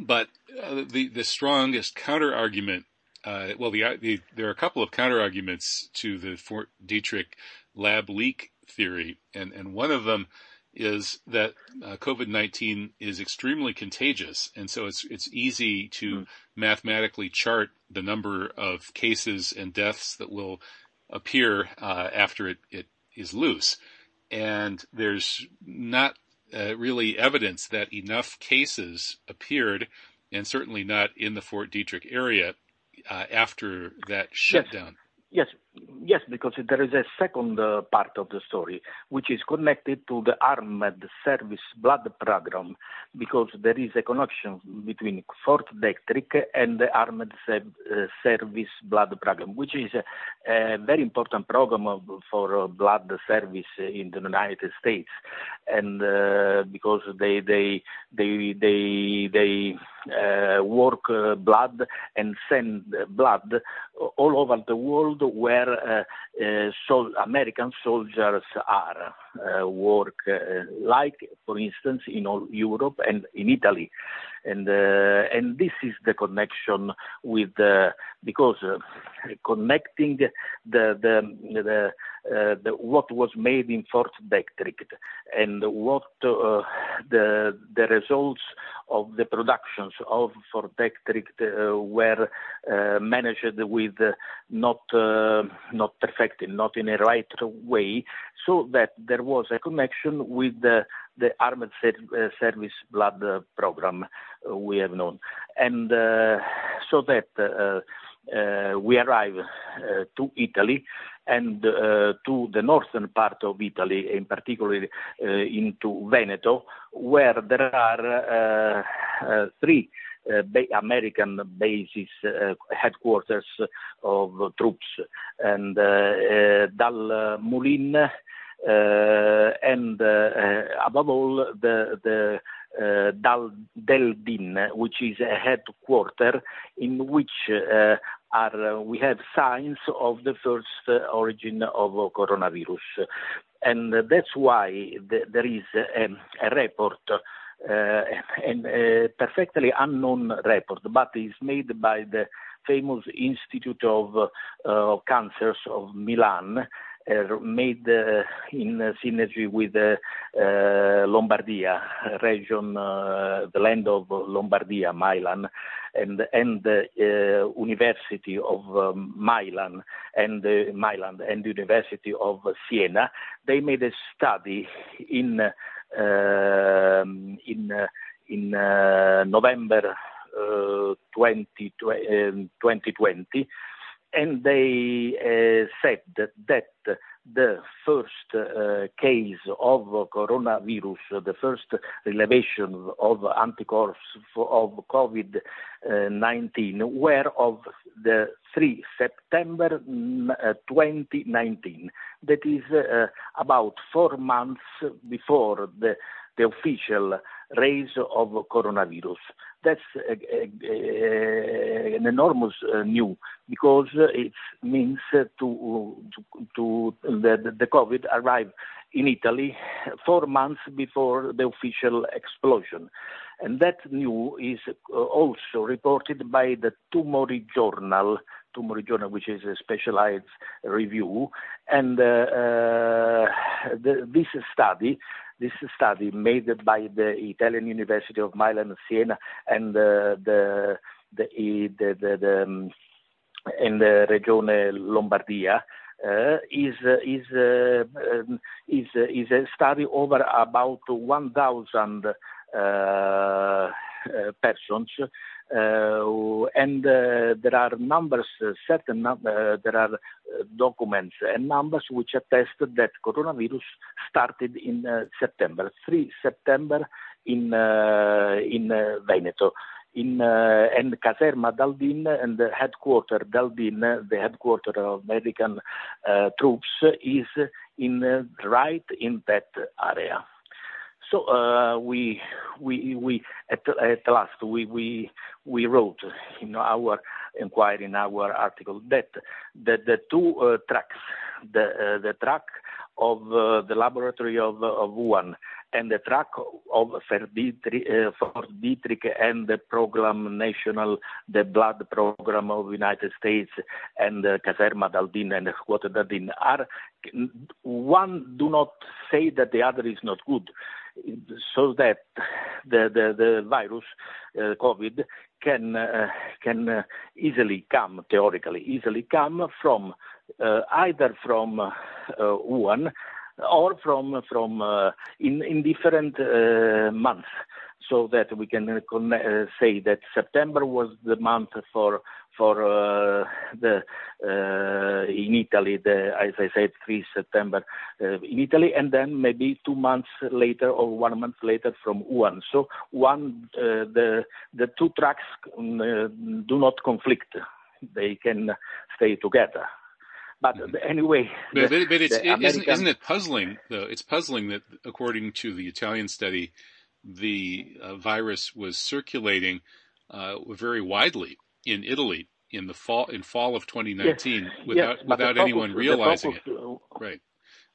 But uh, the the strongest counter argument, uh, well, the, the, there are a couple of counter arguments to the Fort Detrick lab leak theory, and and one of them is that uh, COVID-19 is extremely contagious, and so it's it's easy to mm. mathematically chart the number of cases and deaths that will appear uh, after it, it is loose. And there's not uh, really evidence that enough cases appeared, and certainly not in the Fort Detrick area uh, after that shutdown. Yes, yes, because there is a second uh, part of the story, which is connected to the armed service blood program, because there is a connection between Fort Detrick and the armed uh, service blood program, which is a, a very important program of, for uh, blood service in the United States, and uh, because they they they they they uh, work uh, blood and send blood all over the world where uh, uh, sol- American soldiers are uh, work, like for instance in all Europe and in Italy, and and this is the connection with because connecting the the, the uh, the, what was made in Fort and what uh, the the results of the productions of Fort uh, were managed with not not perfected, not in a right way, so that there was a connection with the the armed ser- service blood program we have known, and so that uh, we arrive uh, to Italy and uh, to the northern part of Italy, in particular into Veneto, where there are three uh, American bases, uh, headquarters of troops, and uh, Dal Molin, and above all the, the uh, Dal, Del Din, which is a headquarter in which uh, are, uh, we have signs of the first uh, origin of coronavirus. And that's why the, there is a, a report uh, and a perfectly unknown report, but is made by the famous Institute of uh, Cancers of Milan, uh, made uh, in synergy with uh, Lombardia region, the land of Lombardia, Milan, and the University of um, Milan and University of Siena. They made a study in um, in in November 20, 2020 and they uh, said that, the first uh, case of coronavirus, the first revelation of anticorps of COVID-19 were of the 3 September 2019. That is uh, about four months before the the official rise of coronavirus. That's an enormous uh, because it means to, to, to the, the COVID arrived in Italy four months before the official explosion. And that news is uh, also reported by the Tumori Journal, Tumori Journal, which is a specialized review. And uh, uh, the, this study this study made by the Italian University of Milan, Siena, and uh, the the the, the, the um, in the Regione Lombardia. Uh, is uh, is uh, um, is is a study over about 1,000 uh, persons Eh, uh, and uh, there are numbers, uh, certain eh, there are documents and numbers which attest that coronavirus started in September, 3 September in in Veneto in and Caserma Del Din and the headquarter Del Din, the headquarter of American troops, is in right in that area. So uh, we we we at, at last we we we wrote in our inquiry in our article that that the two uh, tracks the uh, the track of uh, the laboratory of of Wuhan and the track of Fort Detrick, uh, and the program national, the blood program of United States and uh, Caserma Del Din and Squatter Del Din are one do not say that the other is not good. So that the, the, the virus, uh, COVID, can, uh, can uh, easily come, theoretically, easily come from uh, either from uh, Wuhan or from, from uh, in, in different months so that we can uh, say that September was the month for for uh, the uh, in Italy, the, as I said, 3 September uh, in Italy, and then maybe two months later or one month later from Wuhan. So one uh, the the two tracks uh, do not conflict; they can stay together. But mm-hmm. anyway, but, the, but it's, it, American... isn't, isn't it puzzling though? It's puzzling that according to the Italian study the uh, virus was circulating uh, very widely in Italy in the fall in fall of 2019 yes, without yes, without anyone focus, realizing focus, it. Right.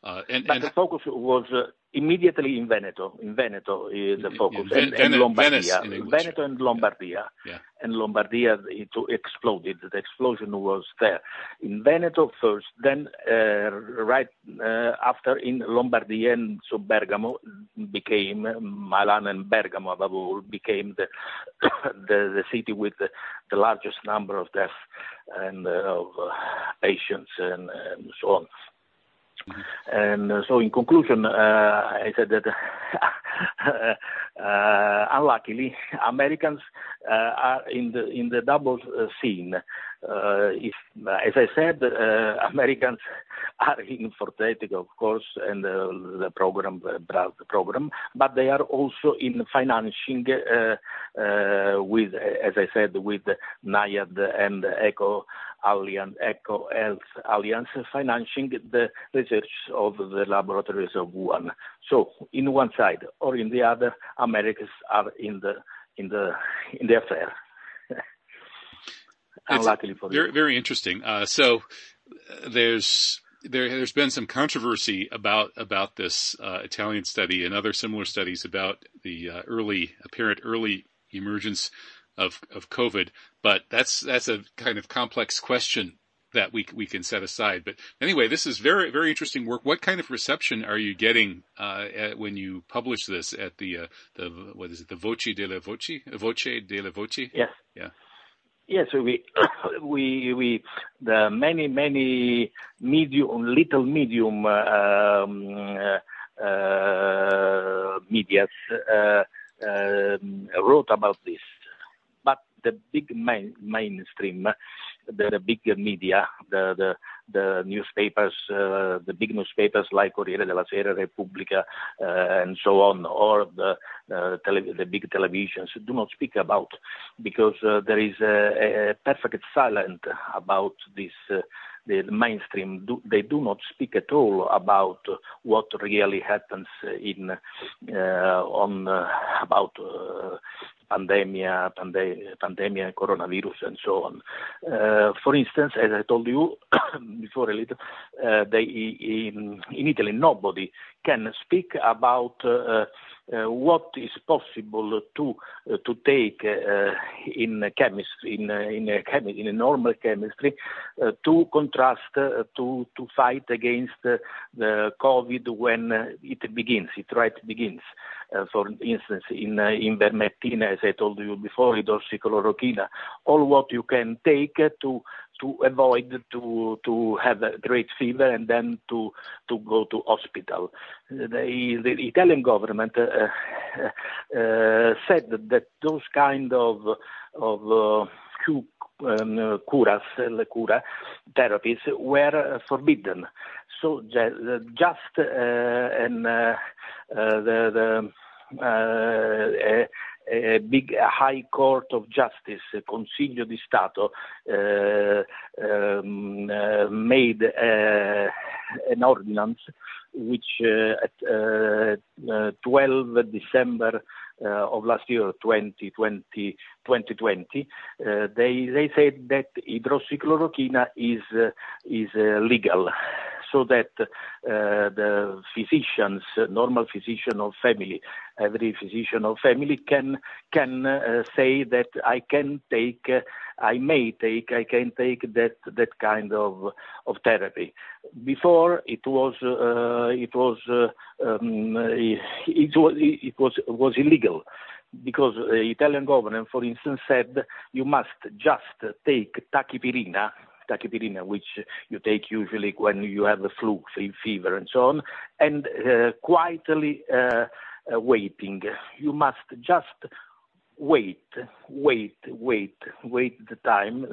Uh, and, but and, the focus was uh, immediately in Veneto. In Veneto is the focus, in, and, and Lombardia. Veneto and Lombardia. Yeah. And Lombardia it exploded. The explosion was there in Veneto first, then uh, right uh, after in Lombardia and so Bergamo became Milan and Bergamo above all became the the, the city with the, the, largest number of deaths and uh, of uh, patients and, and so on. Mm-hmm. And uh, so, in conclusion, uh, I said that uh, unluckily, Americans uh, are in the in the double uh, scene. If, as I said, Americans are in Fort Detrick, of course, and the program, the program, but they are also in financing with, as I said, with NIAID and ECO Alliance, ECO Health Alliance, financing the research of the laboratories of Wuhan. So, in one side or in the other, Americans are in the in the in the affair. Unluckily for very, very interesting. Uh, so there's there has been some controversy about about this uh, Italian study and other similar studies about the uh, early apparent early emergence of of COVID, but that's that's a kind of complex question that we we can set aside. But anyway, this is very very interesting work. What kind of reception are you getting uh, at, when you publish this at the uh, the what is it the Voce della Voce Voce della Voce? Yes. Yeah. Yes, we we we the many many medium little medium uh, um, uh, uh, medias uh, um, wrote about this, the big main, mainstream the, the big media, the, the, the newspapers, uh, the big newspapers like Corriere della Sera, Repubblica, uh, and so on, or the, uh, tele- the big televisions do not speak about, because uh, there is a, a perfect silence about this uh, the mainstream. Do, they do not speak at all about what really happens in uh, on about pandemia, pande- pandemia, coronavirus, and so on. Uh, for instance, as I told you before a little, uh, they, in, in Italy nobody can speak about uh, uh, what is possible to uh, to take uh, in chemistry in in a, chemi- in a normal chemistry to contrast to to fight against the COVID when it begins, it right begins. for instance, in ivermectina, as I told you before, hydroxychloroquine, all what you can take to to avoid to to have a great fever and then to to go to hospital. The, the Italian government uh, uh, said that those kind of of uh, um, curas, cura therapies were forbidden. So just uh, uh, uh, the, the a big high court of justice, Consiglio di Stato, uh, um, uh, made uh, an ordinance which uh, at uh, uh, 12 December of last year, 2020, 2020 they they said that hydroxychloroquine is is legal so that uh, the physicians, normal physician of family, every physician of family can can uh, say that I can take, uh, I may take, I can take that that kind of of therapy. Before it was it was um, it was it was was illegal because the Italian government, for instance, said you must just take tachipirina, tachipirina, which you take usually when you have the flu, fever, and so on, and uh, quietly uh, uh, waiting. You must just wait, wait, wait, wait the time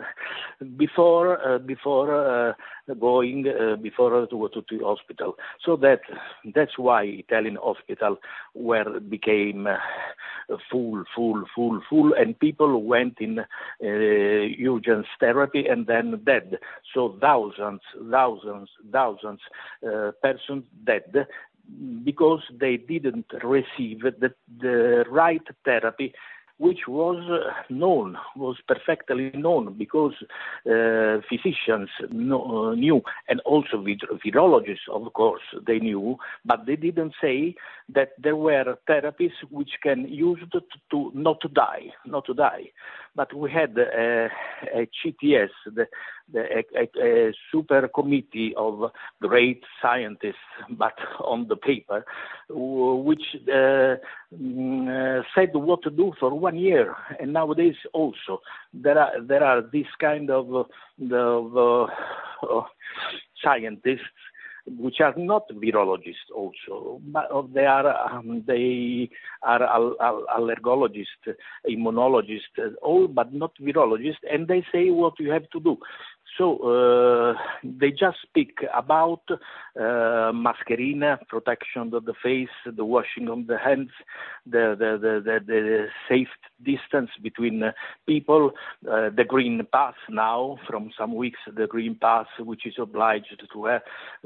before uh, before uh, going uh, before to to the hospital. So that that's why Italian hospital were became uh, full, full, full, full, and people went in uh, urgent therapy and then dead. So thousands, thousands, thousands uh, persons dead because they didn't receive the, the right therapy which was uh, known, was perfectly known because uh, physicians know, uh, knew, and also virologists, of course, they knew, but they didn't say that there were therapies which can use to, not die, not to die. But we had a, a CTS, the, the, a, a, super committee of great scientists, but on the paper, which uh, mm, said what to do for one year. And nowadays also there are there are this kind of, of uh, scientists which are not virologists also, but they are um, they are al- al- allergologists, immunologists, all but not virologists, and they say what you have to do. So uh, they just speak about uh, mascherina, protection of the face, the washing of the hands, the the the, the, safe distance between uh, people, the green pass now from some weeks, the green pass which is obliged to have.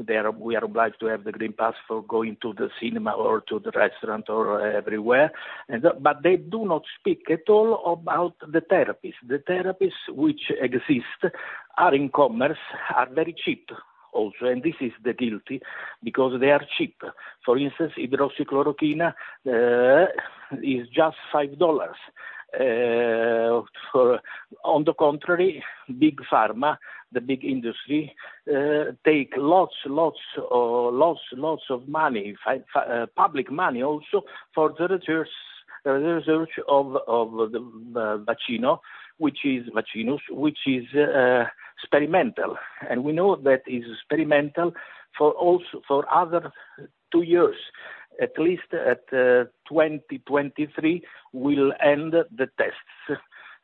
Are, we are obliged to have the green pass for going to the cinema or to the restaurant or everywhere. And, but they do not speak at all about the therapies. The therapies which exist are in commerce, are very cheap also, and this is the guilty because they are cheap. For instance, hydroxychloroquine uh, is just five dollars. Uh, on the contrary, big pharma, the big industry, uh, take lots, lots, uh, lots, lots of money, fi- fi- uh, public money also for the research, the research of of the vaccino, which is vaccinus, which is uh, experimental, and we know that is experimental for also for other two years. At least at uh, 2023 will end the tests,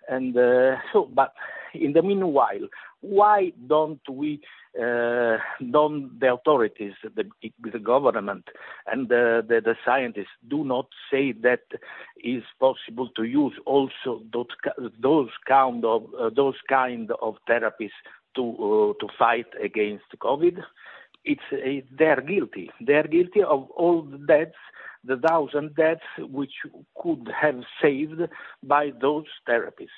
and uh, so but in the meanwhile, why don't we, uh, don't the authorities, the, the government, and the, the, the, scientists do not say that is possible to use also those those kind of uh, those kind of therapies to uh, to fight against COVID? It's uh, they're guilty. They're guilty of all the deaths the thousand deaths which could have saved by those therapies.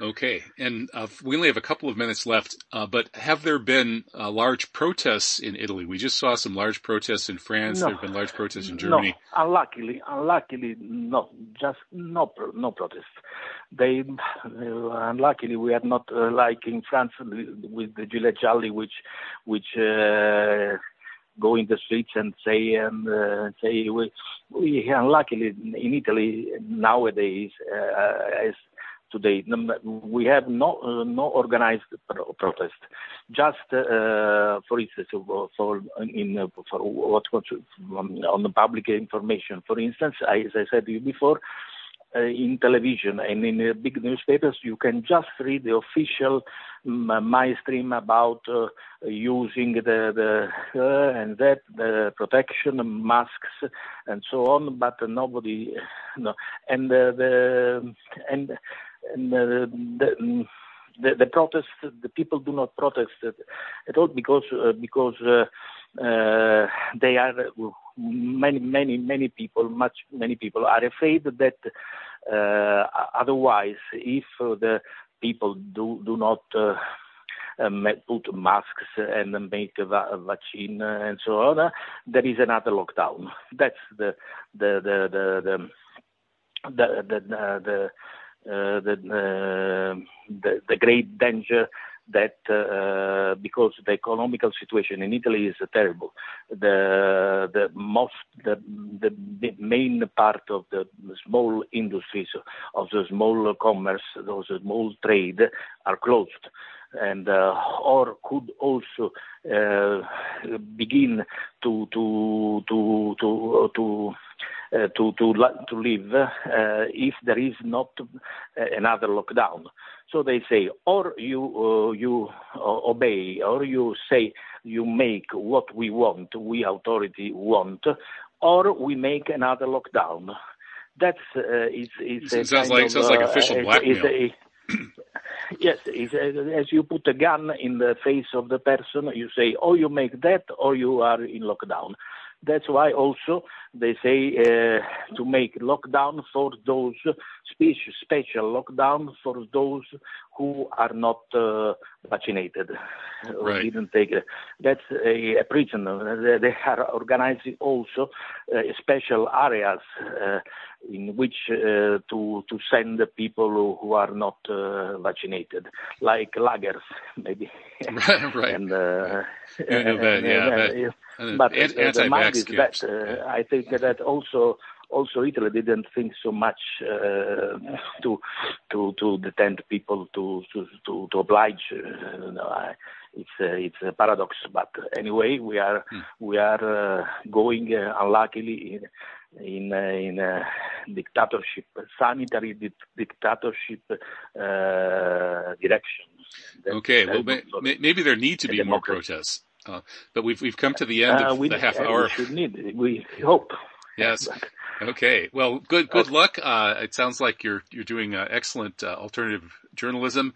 Okay, and uh, we only have a couple of minutes left, uh, but have there been uh, large protests in Italy? We just saw some large protests in France. No. There have been large protests in Germany. No, unluckily, unluckily, no, just no, no protests. They, uh, unluckily, we are not uh, like in France with the Gilets Jaunes, which, which uh, go in the streets and say and uh, say we, we unluckily in Italy nowadays uh, as today. We have no uh, no organized pro- protest. Just uh, for instance for in for what, what on the public information. For instance I, as I said to you before uh, in television and in uh, big newspapers, you can just read the official um, mainstream about uh, using the, the uh, and that the protection masks and so on, but nobody, no, and uh, the and and uh, the, the, the protest, the people do not protest at all because uh, because uh, uh, they are many many many people much many people are afraid that uh, otherwise if the people do do not uh, um, put masks and make a, va- a vaccine and so on, there is another lockdown. That's the the the the the the, the, the uh, the, uh, the, the great danger that uh, because the economical situation in Italy is terrible, the the most the, the, the main part of the small industries of the small commerce, those small trade, are closed, and uh, or could also uh, begin to to to to to uh, to to to live uh, if there is not uh, another lockdown. So they say, or you you obey, or you say you make what we want, we authority want, or we make another lockdown. That's uh, is is it sounds like of, sounds like official blackmail. A, yes, as you put a gun in the face of the person, you say, or you make that, or you are in lockdown. That's why also they say uh, to make lockdown for those special, special lockdown for those who are not uh, vaccinated right. didn't take it. That's a, a prison. They are organizing also uh, special areas uh, in which uh, to to send the people who, are not uh, vaccinated, like lagers maybe. right. right. and, uh, I know that. Yeah. but the, the mind is that uh, I think that also also Italy didn't think so much uh, to to to detain people to to to, to oblige. Uh, no, I, it's a, it's a paradox, but anyway, we are hmm. we are uh, going uh, unluckily in in, uh, in a dictatorship, sanitary di- dictatorship uh, direction. okay, well, may, maybe there need to be more protests. Uh, but we've we've come to the end of uh, the half hour. We should need. We hope. Yes. Okay. Well, good good luck. Uh, it sounds like you're you're doing uh, excellent uh, alternative journalism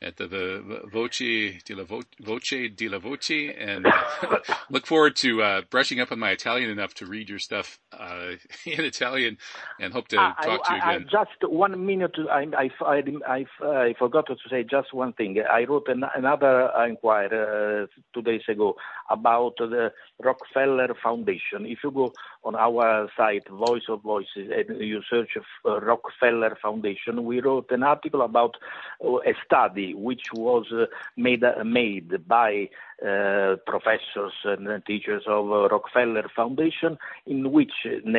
at the, the Voce di la Voce di la Voce, and look forward to uh, brushing up on my Italian enough to read your stuff uh, in Italian, and hope to talk I, to you again. I, just one minute. I, I, I, I, forgot to say just one thing. I wrote an, another inquiry uh, two days ago about the Rockefeller Foundation. If you go on our site, Voice of Voices, and you search for Rockefeller Foundation, we wrote an article about uh, a study which was uh, made uh, made by uh, professors and teachers of Rockefeller Foundation, in which in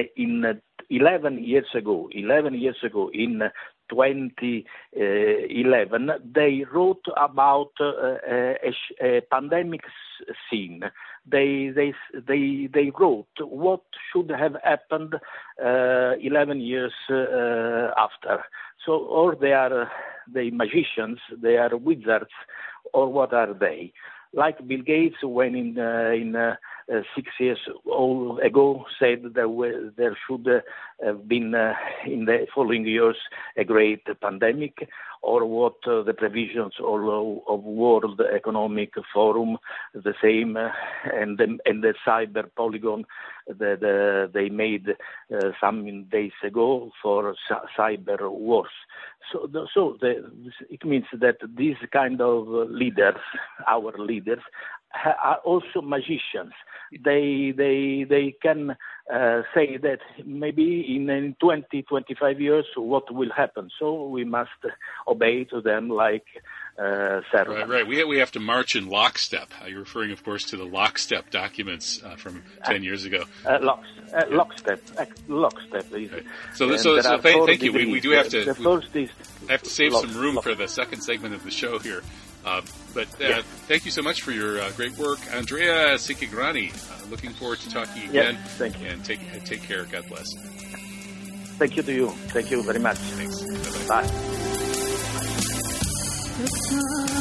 11 years ago, 11 years ago in 2011, they wrote about uh, a, a, pandemic scene. They, they, they, they wrote what should have happened uh, 11 years uh, after. So, or they are they magicians? They are wizards, or what are they? Like Bill Gates, when in uh, in uh, uh, six years ago said there were, there should have been in the following years a great pandemic, or what uh, the provisions of, of World Economic Forum, the same, uh, and the, and the cyber polygon that uh, they made uh, some days ago for cyber wars. So, the, so the, it means that these kind of leaders, our leaders, are also magicians. They they they can uh, say that maybe in, in 20, 25 years what will happen. So we must obey to them like uh, Right, right. We, we have to march in lockstep. Uh, you're referring, of course, to the lockstep documents uh, from 10 years ago. Uh, lock, uh, lockstep. lockstep. Right. So, so, so thank, thank you. We, we do have to, the first is have to save lock, some room lock. for the second segment of the show here. Uh, but uh, thank you so much for your uh, great work, Andrea Cinquegrani. Uh, looking forward to talking again. Yes, thank you. And take take care. God bless. Thank you to you. Thank you very much. Thanks. Bye. Bye.